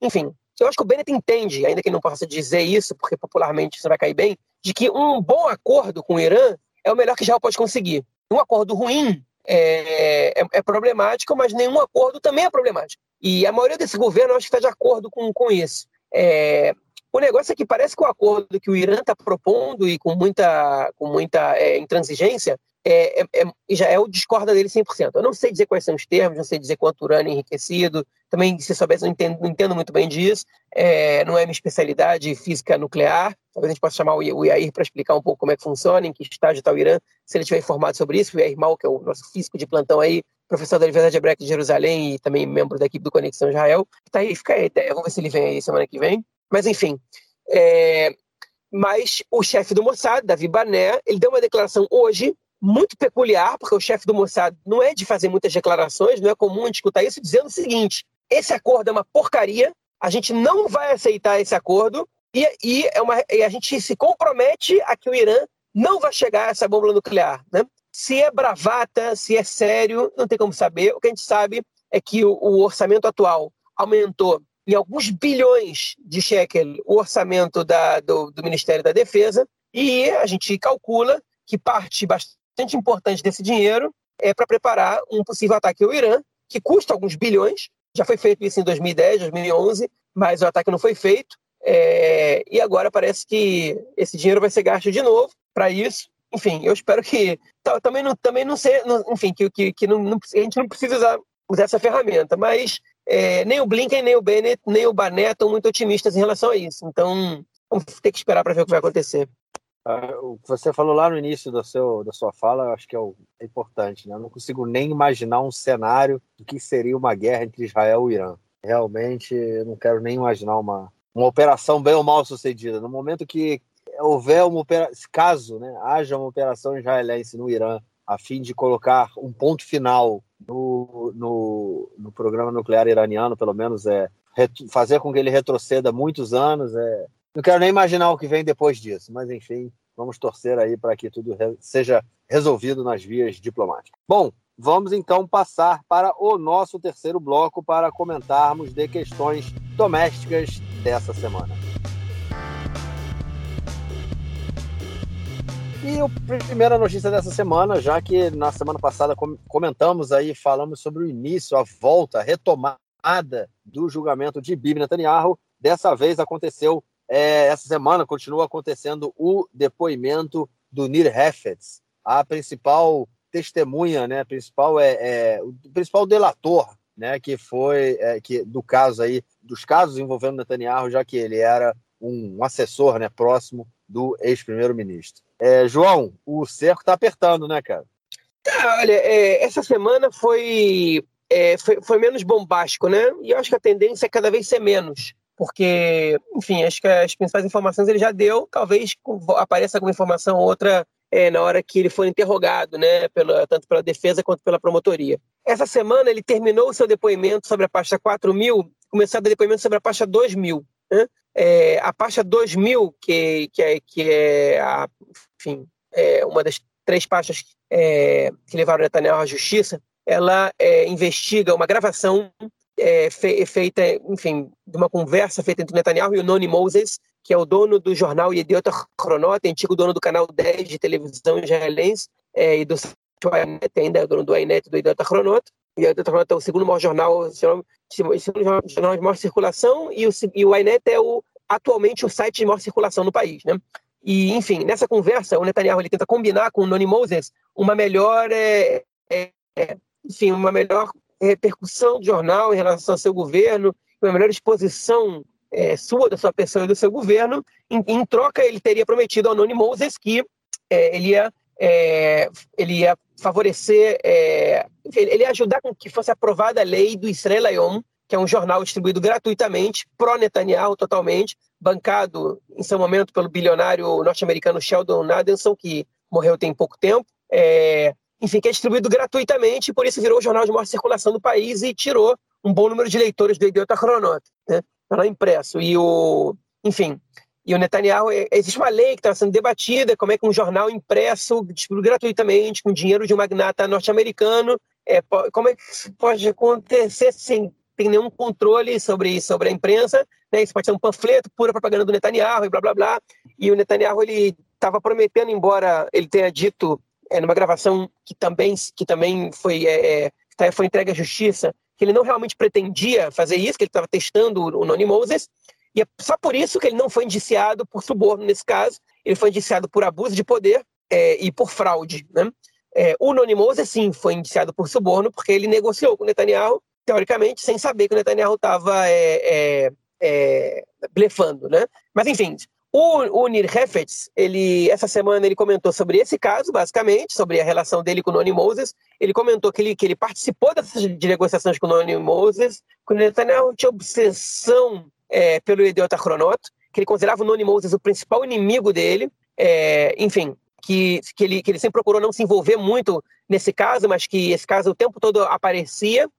Enfim, eu acho que o Bennett entende, ainda que não possa dizer isso, porque popularmente isso vai cair bem, de que um bom acordo com o Irã é o melhor que Israel pode conseguir. Um acordo ruim é, é, é problemático, mas nenhum acordo também é problemático. E a maioria desse governo acho que está de acordo com, com isso. É, o negócio é que parece que o acordo que o Irã está propondo e com muita, com muita é, intransigência é, é, é é o discorda dele 100%. Eu não sei dizer quais são os termos, não sei dizer quanto urânio enriquecido, também, se soubesse, não entendo, não entendo muito bem disso, é, não é minha especialidade física nuclear, talvez a gente possa chamar o Iair para explicar um pouco como é que funciona, em que estágio está o Irã, se ele estiver informado sobre isso, o Iair Mal, que é o nosso físico de plantão aí, professor da Universidade Hebraica de Jerusalém e também membro da equipe do Conexão Israel, está aí, fica aí, vamos ver se ele vem aí semana que vem. Mas, enfim. É... Mas o chefe do Mossad, Davi Barné, ele deu uma declaração hoje muito peculiar, porque o chefe do Mossad não é de fazer muitas declarações, não é comum a gente escutar isso, dizendo o seguinte: esse acordo é uma porcaria, a gente não vai aceitar esse acordo e, e, é uma, e a gente se compromete a que o Irã não vai chegar a essa bomba nuclear. Né? Se é bravata, se é sério, não tem como saber. O que a gente sabe é que o, o orçamento atual aumentou em alguns bilhões de shekel o orçamento da, do, do, Ministério da Defesa e a gente calcula que parte bastante importante desse dinheiro é para preparar um possível ataque ao Irã, que custa alguns bilhões. Já foi feito isso em 2010, 2011, mas o ataque não foi feito. É, e agora parece que esse dinheiro vai ser gasto de novo para isso. Enfim, eu espero que também não, também não ser, enfim, que, que, que não, não, a gente não precisa usar, usar essa ferramenta, mas é, nem o Blinken, nem o Bennett, nem o Barnett estão muito otimistas em relação a isso. Então, vamos ter que esperar para ver o que vai acontecer. Ah, o que você falou lá no início do seu, da sua fala, eu acho que é, o, é importante. Né? Eu não consigo nem imaginar um cenário do que seria uma guerra entre Israel e Irã. Realmente, eu não quero nem imaginar uma, uma operação bem ou mal sucedida. No momento que houver uma operação, caso né, haja uma operação israelense no Irã a fim de colocar um ponto final no, no, no programa nuclear iraniano, pelo menos é fazer com que ele retroceda muitos anos. É, não quero nem imaginar o que vem depois disso, mas enfim, vamos torcer aí para que tudo re seja resolvido nas vias diplomáticas. Bom, vamos então passar para o nosso terceiro bloco para comentarmos de questões domésticas dessa semana. E a primeira notícia dessa semana, já que na semana passada comentamos aí, falamos sobre o início, a volta, a retomada do julgamento de Bibi Netanyahu, dessa vez aconteceu, é, essa semana continua acontecendo o depoimento do Nir Hefetz, a principal testemunha, né, principal é, é o principal delator, né, que foi é, que do caso aí, dos casos envolvendo Netanyahu, já que ele era um assessor, né, próximo do ex-primeiro-ministro. É, João, o cerco está apertando, né, cara? Tá, olha, é, essa semana foi, é, foi, foi, menos bombástico, né? E eu acho que a tendência é cada vez ser menos. Porque, enfim, acho que as principais informações ele já deu, talvez apareça alguma informação ou outra é, na hora que ele for interrogado, né, pela, tanto pela defesa quanto pela promotoria. Essa semana ele terminou o seu depoimento sobre a pasta 4000, começou dar depoimento sobre a pasta 2000. Né? É, a pasta 2000, que, que, é, que é, a, enfim, é uma das três pastas é, que levaram Netanyahu à justiça, ela é, investiga uma gravação é, fe, feita, enfim, de uma conversa feita entre Netanyahu e o Noni Moses, que é o dono do jornal Yediot Chronot, antigo dono do canal 10 de televisão israelense, é, e do Ainet, ainda é dono do Ainet do Yediot Chronot. o Yedioth é o segundo maior jornal, segundo jornal de maior circulação, e o, e o Inet é o, atualmente o site de maior circulação no país, né? E, enfim, nessa conversa, o Netanyahu ele tenta combinar com o Noni Moses uma melhor, é, é, é, enfim, uma melhor repercussão do jornal em relação ao seu governo, uma melhor exposição é, sua, da sua pessoa e do seu governo. Em, em troca, ele teria prometido ao Noni Moses que é, ele, ia, é, ele ia favorecer, é, ele ia ajudar com que fosse aprovada a lei do Israel Ayom, que é um jornal distribuído gratuitamente, pró-Netanyahu totalmente, bancado em seu momento pelo bilionário norte-americano Sheldon Nadelson, que morreu tem pouco tempo. É, enfim, que é distribuído gratuitamente, por isso virou o jornal de maior circulação do país e tirou um bom número de leitores do Idiota Chronot, né? Lá impresso. E o, enfim, e o Netanyahu, é, existe uma lei que está sendo debatida, como é que um jornal impresso, distribuído gratuitamente, com dinheiro de um magnata norte-americano, é, como é que isso pode acontecer sem ter nenhum controle sobre, sobre a imprensa, né? Isso pode ser um panfleto, pura propaganda do Netanyahu e blá blá blá. E o Netanyahu, ele estava prometendo, embora ele tenha dito é, numa gravação que também, que também foi, é, é tá, foi entregue à justiça, que ele não realmente pretendia fazer isso, que ele estava testando o Noni Moses, e é só por isso que ele não foi indiciado por suborno nesse caso, ele foi indiciado por abuso de poder é, e por fraude. Né? É, o Noni Moses, sim, foi indiciado por suborno, porque ele negociou com o Netanyahu, teoricamente, sem saber que o Netanyahu estava é, é, é, blefando. Né? Mas, enfim, o, o Nir Hefetz, ele, essa semana ele comentou sobre esse caso, basicamente, sobre a relação dele com o Noni Moses. Ele comentou que ele, que ele participou dessas de negociações com o Noni Moses, que o Netanyahu tinha obsessão é, pelo Idiota Chronot, que ele considerava o Noni Moses o principal inimigo dele. É, enfim, que, que, ele, que ele sempre procurou não se envolver muito nesse caso, mas que esse caso o tempo todo aparecia,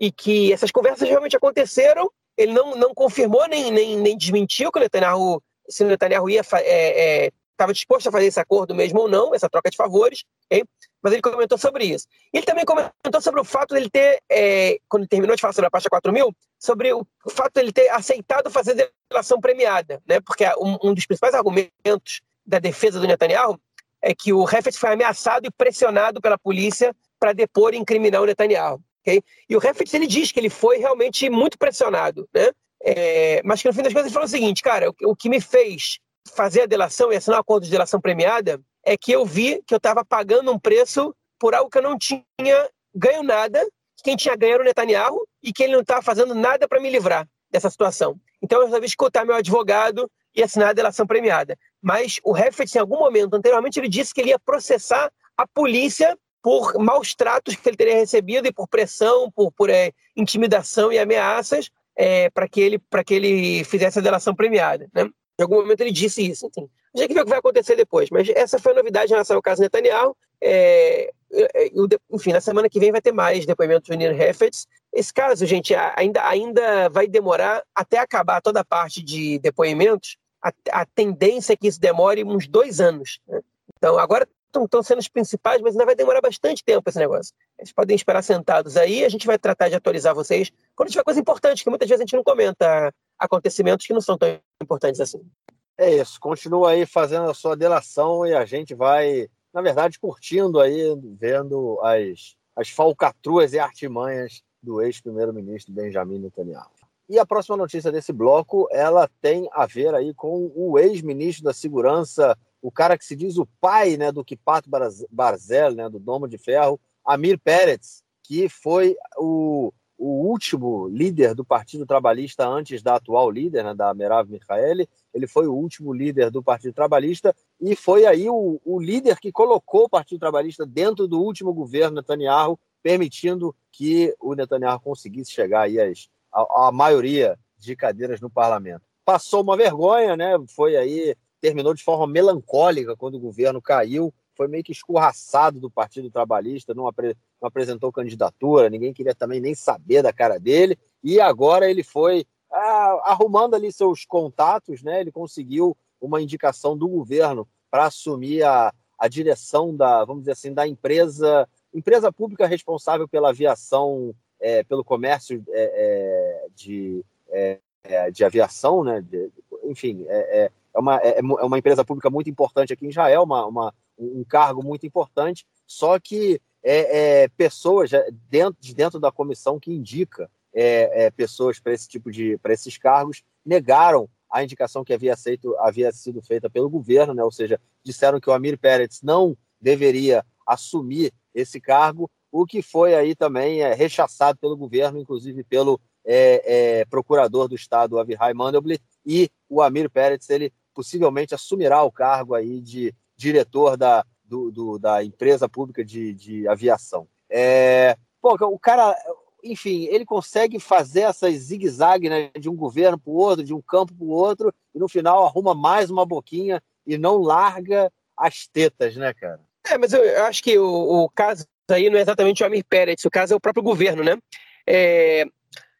e que essas conversas realmente aconteceram. Ele não, não confirmou nem, nem, nem desmentiu que o Netanyahu se o Netanyahu estava é, é, disposto a fazer esse acordo mesmo ou não, essa troca de favores, okay? mas ele comentou sobre isso. Ele também comentou sobre o fato dele ter, é, quando terminou de falar sobre a Pasta 4000, sobre o, fato dele ter aceitado fazer delação premiada, né? porque um, um, dos principais argumentos da defesa do Netanyahu é que o Refet foi ameaçado e pressionado pela polícia para depor e incriminar o Netanyahu. Okay? E o Refet ele diz que ele foi realmente muito pressionado, né? É, mas que no fim das contas ele falou o seguinte, cara, o, o que me fez fazer a delação e assinar o acordo de delação premiada é que eu vi que eu estava pagando um preço por algo que eu não tinha ganho nada, quem tinha ganho era o Netanyahu e que ele não estava fazendo nada para me livrar dessa situação. Então eu resolvi escutar meu advogado e assinar a delação premiada. Mas o Heffert, em algum momento anteriormente, ele disse que ele ia processar a polícia por maus tratos que ele teria recebido e por pressão, por, por é, intimidação e ameaças, é, para que ele que ele fizesse a delação premiada, né? Em algum momento ele disse isso. Enfim, a gente ver o que vai acontecer depois. Mas essa foi a novidade em relação ao caso Netanyahu. É, é enfim, na semana que vem vai ter mais depoimentos do Nir Hefetz. Esse caso, gente, ainda, ainda vai demorar até acabar toda a parte de depoimentos. A, a tendência é que isso demore uns dois anos. Né? Então, agora estão sendo os principais, mas ainda vai demorar bastante tempo esse negócio. Vocês podem esperar sentados aí, a gente vai tratar de atualizar vocês quando tiver coisa importante, que muitas vezes a gente não comenta acontecimentos que não são tão importantes assim. É isso, continua aí fazendo a sua delação e a gente vai, na verdade, curtindo aí, vendo as, as falcatruas e artimanhas do ex-primeiro-ministro Benjamin Netanyahu. E a próxima notícia desse bloco, ela tem a ver aí com o ex-ministro da Segurança o cara que se diz o pai né, do Kipat Barzel, né, do Domo de Ferro, Amir Peretz, que foi o, o último líder do Partido Trabalhista antes da atual líder, né, da Merav Michaeli. Ele foi o último líder do Partido Trabalhista e foi aí o, o líder que colocou o Partido Trabalhista dentro do último governo Netanyahu, permitindo que o Netanyahu conseguisse chegar aí às, a maioria de cadeiras no parlamento. Passou uma vergonha, né? Foi aí terminou de forma melancólica quando o governo caiu, foi meio que escorraçado do Partido Trabalhista, não, apre não apresentou candidatura, ninguém queria também nem saber da cara dele, e agora ele foi ah, arrumando ali seus contatos, né? Ele conseguiu uma indicação do governo para assumir a, a direção da, vamos dizer assim, da empresa, empresa pública responsável pela aviação, é, pelo comércio é, é, de, é, é, de aviação, né? De, enfim, é, é uma, é, é, uma empresa pública muito importante aqui em Israel, uma, uma, um cargo muito importante, só que é, é, pessoas dentro, de dentro da comissão que indica é, é, pessoas para esse tipo de para esses cargos negaram a indicação que havia, aceito, havia sido feita pelo governo, né? ou seja, disseram que o Amir Pérez não deveria assumir esse cargo, o que foi aí também é, rechaçado pelo governo, inclusive pelo é, é, procurador do Estado, Avihai Mandelblit, e o Amir Pérez, ele possivelmente assumirá o cargo aí de diretor da, do, do, da empresa pública de, de aviação. É, pô, o cara, enfim, ele consegue fazer essas zigue-zague né, de um governo para o outro, de um campo para o outro, e no final arruma mais uma boquinha e não larga as tetas, né, cara? É, mas eu, eu acho que o, o, caso aí não é exatamente o Amir Pérez, o caso é o próprio governo, né? É,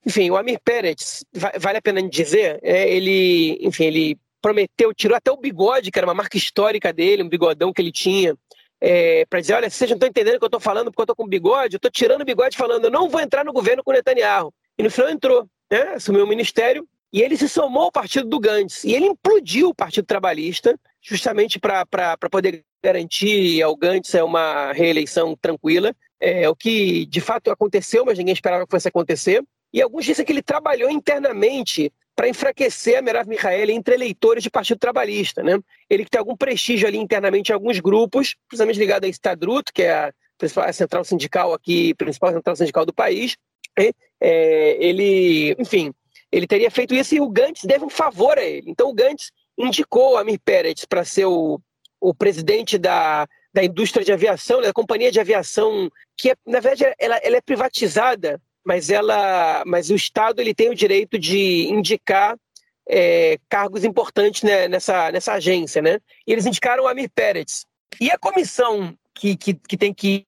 enfim, o Amir Pérez, vale a pena dizer, é, ele, enfim, ele prometeu, tirou até o bigode, que era uma marca histórica dele, um bigodão que ele tinha, é, para dizer, olha, vocês não estão entendendo o que eu estou falando porque eu estou com bigode, eu estou tirando o bigode falando, eu não vou entrar no governo com Netanyahu. E no final entrou, né? assumiu o ministério, e ele se somou ao partido do Gantz. E ele implodiu o Partido Trabalhista, justamente para poder garantir ao Gantz uma reeleição tranquila. É, o que de fato aconteceu, mas ninguém esperava que fosse acontecer. E alguns dizem que ele trabalhou internamente para enfraquecer a Merav Michaeli entre eleitores de Partido Trabalhista. Né? Ele que tem algum prestígio ali internamente em alguns grupos, principalmente ligado a Estadruto, que é a principal a central sindical aqui, principal central sindical do país. É, ele, enfim, ele teria feito isso e o Gantz deve um favor a ele. Então o Gantz indicou a Amir Pérez para ser o, o presidente da, da indústria de aviação, da companhia de aviação, que é, na verdade ela, ela é privatizada mas ela, mas o Estado ele tem o direito de indicar é, cargos importantes né, nessa, nessa agência, né? E eles indicaram o Amir Pérez. E a comissão que, que, que tem que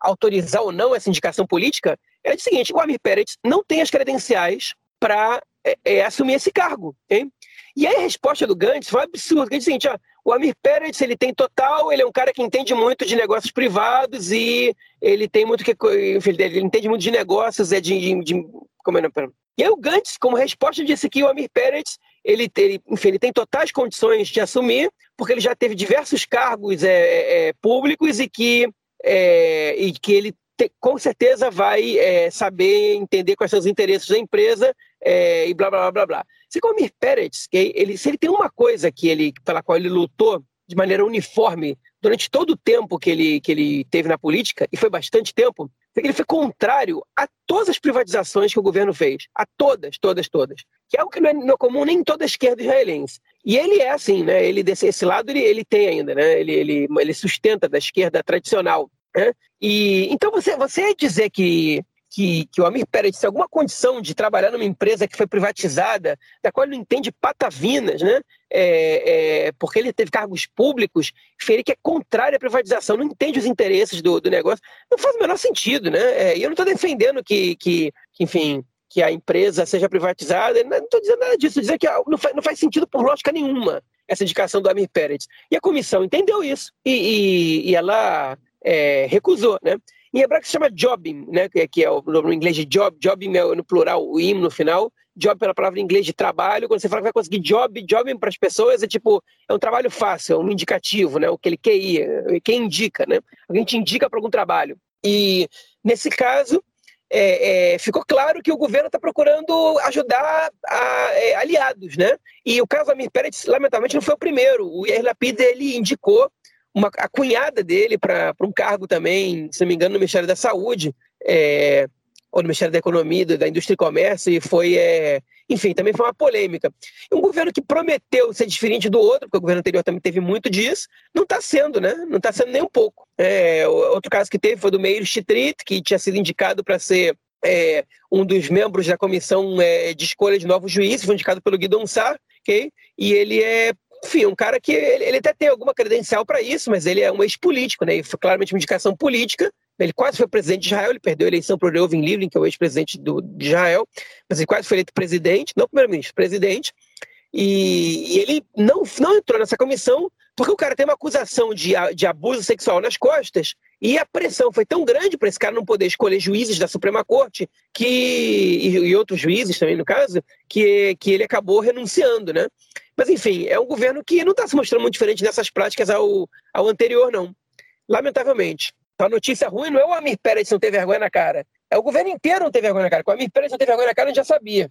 autorizar ou não essa indicação política é o seguinte: o Amir Pérez não tem as credenciais para é, é, assumir esse cargo. Hein? E aí a resposta do Gantz foi absurda. Ele disse o seguinte: ó, o Amir Pérez, ele tem total, ele é um cara que entende muito de negócios privados e ele tem muito que. Enfim, ele entende muito de negócios, é de. de, de como é, não, e aí o Gantz, como resposta, disse que o Amir Pérez, ele, ele, enfim, ele tem totais condições de assumir, porque ele já teve diversos cargos é, é, é públicos e que, é, e que ele te, com certeza vai é, saber entender quais são os interesses da empresa é, e blá blá blá blá. Se o Amir Pérez, que ele, se ele tem uma coisa que ele, pela qual ele lutou de maneira uniforme durante todo o tempo que ele, que ele teve na política, e foi bastante tempo, é ele foi contrário a todas as privatizações que o governo fez. A todas, todas, todas. Que é algo que não é, não é comum nem em toda a esquerda israelense. E ele é assim, né? Ele desse esse lado ele, ele tem ainda, né? Ele, ele, ele sustenta da esquerda tradicional. Né? E então você, você dizer que que, que o Amir Pérez tem alguma condição de trabalhar numa empresa que foi privatizada, da qual ele não entende patavinas, né? É, é, porque ele teve cargos públicos, ele que é contrário à privatização, não entende os interesses do, do negócio, não faz o menor sentido, né? É, e eu não estou defendendo que, que, que, enfim, que a empresa seja privatizada, não estou dizendo nada disso, dizendo que não faz, não faz sentido por lógica nenhuma essa indicação do Amir Pérez. E a comissão entendeu isso, e, e, e ela é, recusou, né? Em hebraico se chama jobbing, né? que é o no inglês de job, jobbing é no plural, o im no final. Job pela palavra em inglês de trabalho. Quando você fala que vai conseguir job, jobbing para as pessoas é tipo, é um trabalho fácil, é um indicativo, né? O que ele quer ir, quem indica, né? Alguém te indica para algum trabalho. E nesse caso, é, é, ficou claro que o governo está procurando ajudar a, é, aliados, né? E o caso Amir Pérez, lamentavelmente, não foi o primeiro. O Yair Lapid, ele indicou uma, a cunhada dele para um cargo também, se não me engano, no Ministério da Saúde, é, ou no Ministério da Economia, da Indústria e Comércio, e foi, é, enfim, também foi uma polêmica. Um governo que prometeu ser diferente do outro, porque o governo anterior também teve muito disso, não está sendo, né? Não está sendo nem um pouco. É, outro caso que teve foi do Meir Chitrit, que tinha sido indicado para ser é, um dos membros da comissão é, de escolha de novos juízes, foi indicado pelo Guido Sar, okay? e ele é enfim, um cara que ele, ele até tem alguma credencial para isso, mas ele é um ex-político, né? E foi claramente uma indicação política. Ele quase foi presidente de Israel, ele perdeu a eleição para o Reuven Livlin, que é o ex-presidente de Israel, mas ele quase foi eleito presidente, não primeiro-ministro, presidente. E, e, ele não, não entrou nessa comissão porque o cara tem uma acusação de, de abuso sexual nas costas e a pressão foi tão grande para esse cara não poder escolher juízes da Suprema Corte que e, e outros juízes também no caso que, que ele acabou renunciando, né? Mas, enfim, é um governo que não está se mostrando muito diferente nessas práticas ao, ao anterior, não. Lamentavelmente. Então a notícia ruim não é o Amir Pérez não ter vergonha na cara. É o governo inteiro não ter vergonha na cara. Com o Amir Pérez não ter vergonha na cara, a gente já sabia.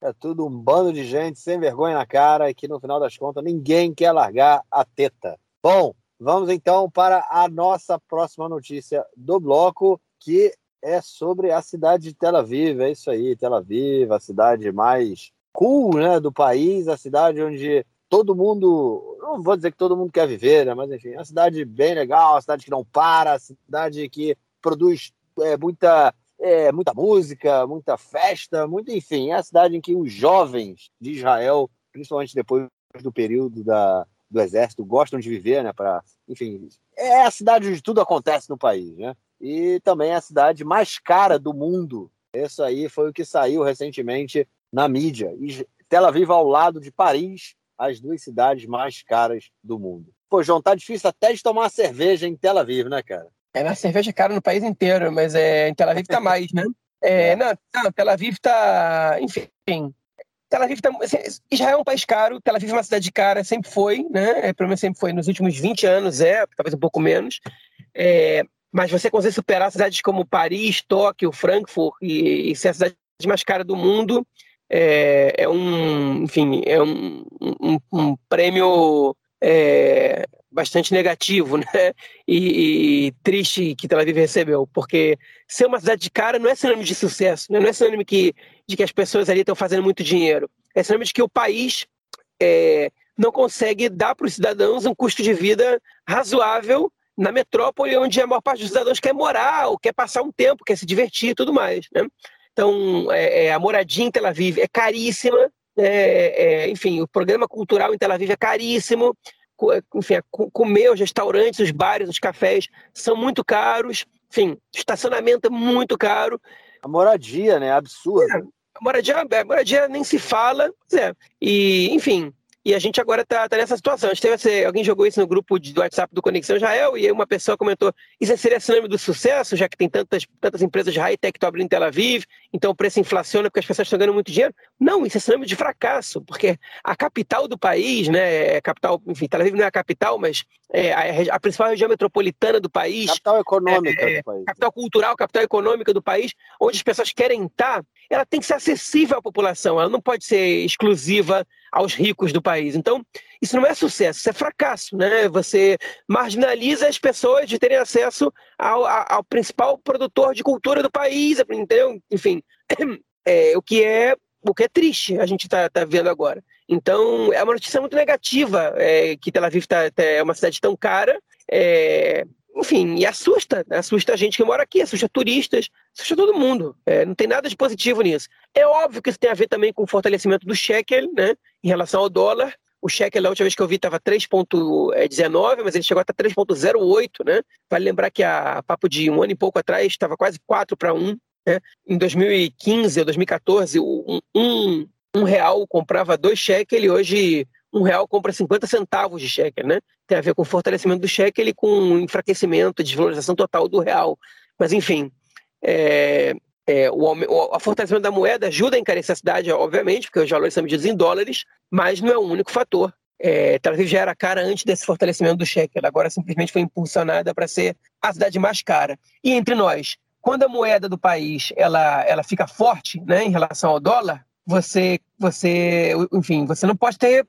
É tudo um bando de gente sem vergonha na cara e que no final das contas ninguém quer largar a teta. Bom, vamos então para a nossa próxima notícia do bloco, que é sobre a cidade de Tel Aviv. É isso aí, Tel Aviv, a cidade mais cool né, do país, a cidade onde todo mundo, não vou dizer que todo mundo quer viver, né, mas enfim, é uma cidade bem legal, uma cidade que não para, uma cidade que produz é, muita é, muita música, muita festa, muito, enfim, é a cidade em que os jovens de Israel, principalmente depois do período da, do exército, gostam de viver, né? Para, enfim, é a cidade onde tudo acontece no país, né? E também é a cidade mais cara do mundo. Isso aí foi o que saiu recentemente na mídia. E Tel Aviv ao lado de Paris, as duas cidades mais caras do mundo. Pô, João, tá difícil até de tomar cerveja em Tel Aviv, né, cara? É, na cerveja é cara no país inteiro, mas é, em Tel Aviv tá mais, né? É, é. não, não, Tel Aviv tá. Enfim. Tel Aviv tá. Assim, Israel é um país caro, Tel Aviv é uma cidade cara, sempre foi, né? É, pelo menos sempre foi. Nos últimos 20 anos, é, talvez um pouco menos. É, mas você consegue superar cidades como Paris, Tóquio, Frankfurt e, e ser a cidade mais cara do mundo é, é um, enfim, é um, um, um prêmio é, bastante negativo, né? E, e, triste que Tel Aviv recebeu, porque ser uma cidade de cara não é sinônimo de sucesso, né? não é sinônimo que, de que as pessoas ali estão fazendo muito dinheiro. É sinônimo de que o país é, não consegue dar para os cidadãos um custo de vida razoável na metrópole, onde a maior parte dos cidadãos quer morar, ou quer passar um tempo, quer se divertir e tudo mais. Né? Então, é, é, a moradia em Tel Aviv é caríssima, é, é, enfim, o programa cultural em Tel Aviv é caríssimo, enfim, comer os restaurantes, os bares, os cafés são muito caros, enfim, estacionamento é muito caro. A moradia, né? Absurdo. É, a moradia, a moradia nem se fala, é. E, enfim, e a gente agora está tá nessa situação. A gente teve esse, alguém jogou isso no grupo de, do WhatsApp do Conexão Israel e uma pessoa comentou: isso seria sinônimo do sucesso, já que tem tantas, tantas empresas de high-tech que estão abrindo em Tel Aviv, então o preço inflaciona porque as pessoas estão ganhando muito dinheiro. Não, isso é sinônimo de fracasso, porque a capital do país, né, é capital, enfim, Tel Aviv não é a capital, mas é a, a principal região metropolitana do país. Capital econômica é, do país. Capital cultural, capital econômica do país, onde as pessoas querem estar, ela tem que ser acessível à população, ela não pode ser exclusiva aos ricos do país. Então, isso não é sucesso, isso é fracasso, né? Você marginaliza as pessoas de terem acesso ao, ao principal produtor de cultura do país, entendeu? Enfim, é, o que é o que é triste a gente está tá vendo agora. Então, é uma notícia muito negativa é, que Tel Aviv tá, tá, é uma cidade tão cara. É, enfim, e assusta, né? assusta a gente que mora aqui, assusta turistas, assusta todo mundo. É, não tem nada de positivo nisso. É óbvio que isso tem a ver também com o fortalecimento do shekel, né, em relação ao dólar. O shekel, a última vez que eu vi, estava 3,19, mas ele chegou até 3,08, né? Vale lembrar que a papo de um ano e pouco atrás estava quase 4 para 1. Né? Em 2015 ou 2014, um, um, um real comprava dois shekel e hoje um real compra 50 centavos de shekel, né? Tem a ver com o fortalecimento do shekel e com o enfraquecimento, desvalorização total do real. Mas, enfim, é, é, o, o fortalecimento da moeda ajuda a encarecer a cidade, obviamente, porque os valores são medidos em dólares, mas não é o único fator. É, Tel Aviv já era cara antes desse fortalecimento do shekel, agora simplesmente foi impulsionada para ser a cidade mais cara. E entre nós, quando a moeda do país ela, ela fica forte né, em relação ao dólar, você, você, enfim, você não pode ter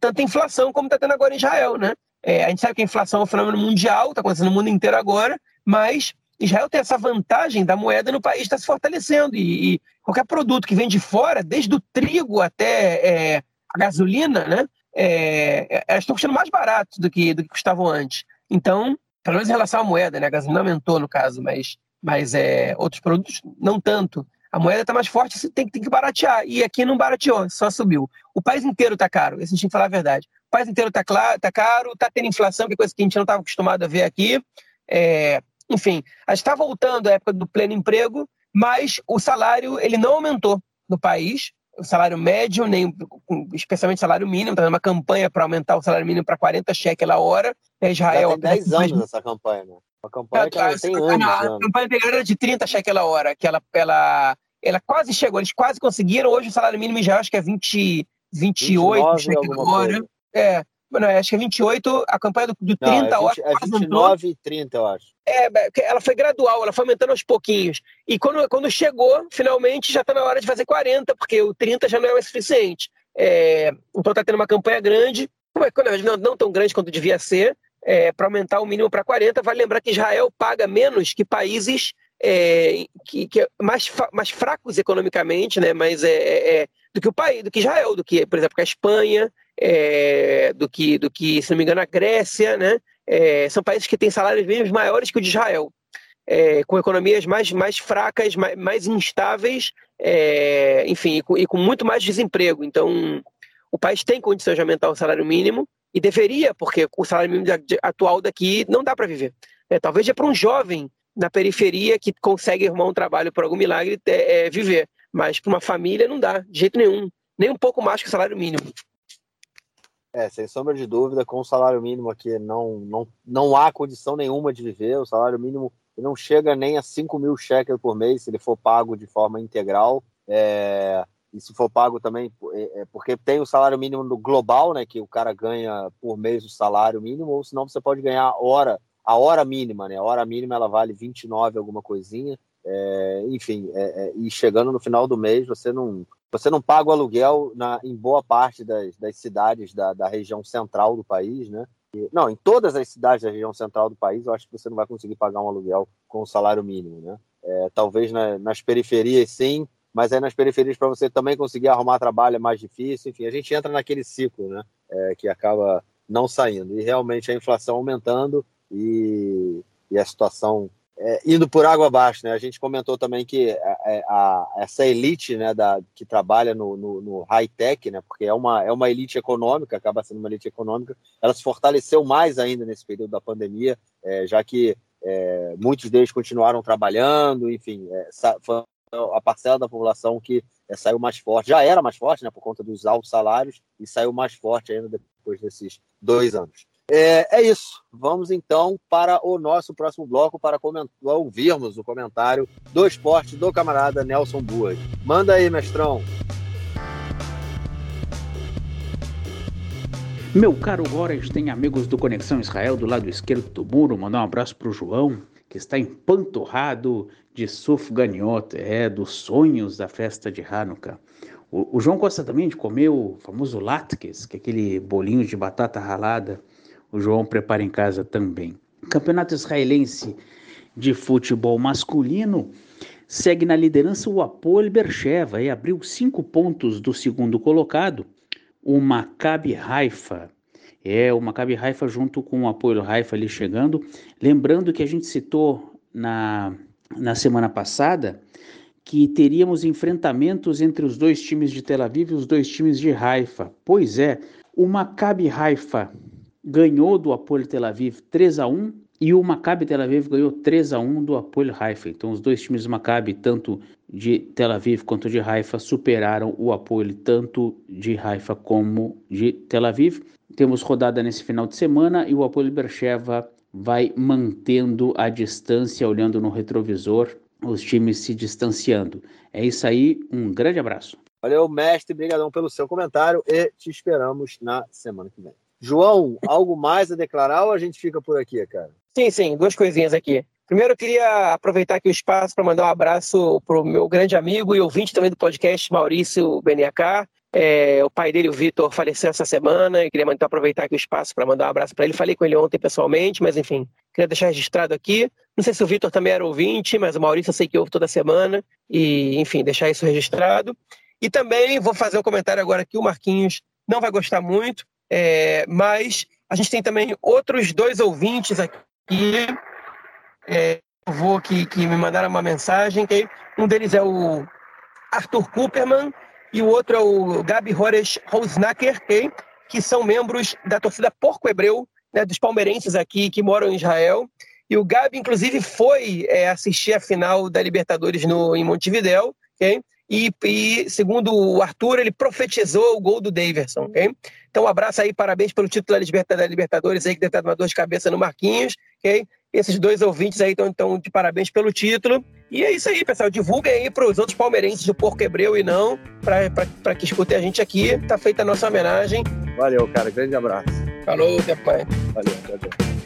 tanta inflação como está tendo agora em Israel, né? É, a gente sabe que a inflação é um fenômeno mundial, está acontecendo no mundo inteiro agora, mas Israel tem essa vantagem da moeda no país estar tá se fortalecendo e, e, qualquer produto que vem de fora, desde o trigo até é, a gasolina, né? É, elas estão custando mais barato do que, do que custavam antes. Então, pelo menos em relação à moeda, né? A gasolina aumentou no caso, mas, mas é, outros produtos não tanto. A moeda está mais forte, você tem, tem, que baratear. E aqui não barateou, só subiu. O país inteiro está caro, esse a gente tem que falar a verdade. O país inteiro está tá caro, está tendo inflação, que é coisa que a gente não estava acostumado a ver aqui. É, enfim, a gente está voltando à época do pleno emprego, mas o salário ele não aumentou no país. O salário médio, nem, especialmente o salário mínimo, está uma campanha para aumentar o salário mínimo para 40 cheques a hora. É, Israel. Já tem 10 anos essa campanha, né? Uma campanha que ela tem anos. A campanha anterior era de 30 cheques a hora, que ela, ela, ela quase chegou, eles quase conseguiram. Hoje o salário mínimo já acho que é 20, 28 cheques a hora. É, Não, acho que é 28, a campanha do, do 30 não, é 20, É 29 e 30, eu acho. É, ela foi gradual, ela foi aumentando aos pouquinhos. E quando, quando chegou, finalmente, já está na hora de fazer 40, porque o 30 já não é o suficiente. É, então está tendo uma campanha grande, não, não tão grande quanto devia ser, é, para aumentar o mínimo para 40. Vale lembrar que Israel paga menos que países é, que, que é mais, mais fracos economicamente, né? Mas é, é, é, do que o país, do que Israel, do que, por exemplo, a Espanha, é, do que, do que, se não me engano, a Grécia, né? É, são países que têm salários mínimos maiores que o de Israel, com economias mais, mais fracas, mais, mais instáveis, enfim, e com, e com, muito mais desemprego. Então, o país tem condições de aumentar o salário mínimo e deveria, porque o salário mínimo atual daqui não dá para viver. talvez é para um jovem na periferia que consegue arrumar um trabalho por algum milagre é, é viver. Mas para uma família não dá, de jeito nenhum. Nem um pouco mais que o salário mínimo. É, sem sombra de dúvida, com o salário mínimo aqui não, não, não há condição nenhuma de viver. O salário mínimo não chega nem a 5 mil shekels por mês se ele for pago de forma integral. É, e se for pago também, é, é porque tem o salário mínimo no global, né, que o cara ganha por mês o salário mínimo, ou senão você pode ganhar hora a hora mínima, né? A hora mínima ela vale 29 alguma coisinha. É, enfim, é, é, e chegando no final do mês, você não, você não paga o aluguel na, em boa parte das, das cidades da, da região central do país, né? Não, em todas as cidades da região central do país, eu acho que você não vai conseguir pagar um aluguel com o salário mínimo, né? É, talvez na, nas periferias, sim, mas aí nas periferias para você também conseguir arrumar trabalho é mais difícil. Enfim, a gente entra naquele ciclo, né? É, que acaba não saindo. E realmente a inflação aumentando e, e a situação é, indo por água abaixo, né? A gente comentou também que a, a, essa elite, né, da, que trabalha no, no, no high-tech, né, porque é uma, é uma elite econômica, acaba sendo uma elite econômica, ela se fortaleceu mais ainda nesse período da pandemia, é, já que é, muitos deles continuaram trabalhando, enfim, é, foi a parcela da população que é, saiu mais forte, já era mais forte, né, por conta dos altos salários, e saiu mais forte ainda depois desses dois anos. É, é, isso. Vamos então para o nosso próximo bloco para ouvirmos o comentário do esporte do camarada Nelson Boas. Manda aí, mestrão. Meu caro Gorens, tem amigos do Conexão Israel do lado esquerdo do muro. Mandar um abraço para o João, que está empanturrado de sufganiot, é, dos sonhos da festa de Hanukkah. O, o João gosta também de comer o famoso latkes, que é aquele bolinho de batata ralada o João prepara em casa também. Campeonato Israelense de Futebol Masculino segue na liderança o Apoel Bercheva e abriu cinco pontos do segundo colocado, o Maccabi Haifa. É, o Maccabi Haifa junto com o Apoel Haifa ali chegando. Lembrando que a gente citou na, na semana passada que teríamos enfrentamentos entre os dois times de Tel Aviv e os dois times de Haifa. Pois é, o Maccabi Haifa ganhou do Apoio Tel Aviv 3 a 1 e o Maccabi Tel Aviv ganhou 3 a 1 do Apoio Haifa. Então os dois times do Maccabi, tanto de Tel Aviv quanto de Haifa, superaram o Apoio tanto de Haifa como de Tel Aviv. Temos rodada nesse final de semana e o Apoio Bercheva vai mantendo a distância, olhando no retrovisor, os times se distanciando. É isso aí, um grande abraço. Valeu, mestre, brigadão pelo seu comentário e te esperamos na semana que vem. João, algo mais a declarar ou a gente fica por aqui, cara? Sim, sim, duas coisinhas aqui. Primeiro, eu queria aproveitar aqui o espaço para mandar um abraço para o meu grande amigo e ouvinte também do podcast, Maurício Beniacá. É, o pai dele, o Vitor, faleceu essa semana. Eu queria mandar, aproveitar aqui o espaço para mandar um abraço para ele. Falei com ele ontem pessoalmente, mas enfim, queria deixar registrado aqui. Não sei se o Vitor também era ouvinte, mas o Maurício eu sei que ouve toda semana. E, enfim, deixar isso registrado. E também vou fazer um comentário agora que o Marquinhos não vai gostar muito, é, mas a gente tem também outros dois ouvintes aqui. É, vou que, que me mandaram uma mensagem. Que um deles é o Arthur Cooperman e o outro é o Gabi Hores Rosnacker, que são membros da torcida Porco Hebreu, né, dos palmeirenses aqui que moram em Israel. E o Gabi, inclusive, foi é, assistir a final da Libertadores no, em Montevidéu. Okay? E, e, segundo o Arthur, ele profetizou o gol do Daverson, ok? Então, um abraço aí, parabéns pelo título da Libertadores aí, que deve estar uma dor de cabeça no Marquinhos, ok? Esses dois ouvintes aí estão então, de parabéns pelo título. E é isso aí, pessoal. Divulguem aí para os outros palmeirenses do Porco Hebreu e não, para que escutem a gente aqui. Tá feita a nossa homenagem. Valeu, cara. Grande abraço. Falou, até mais. Valeu, tchau.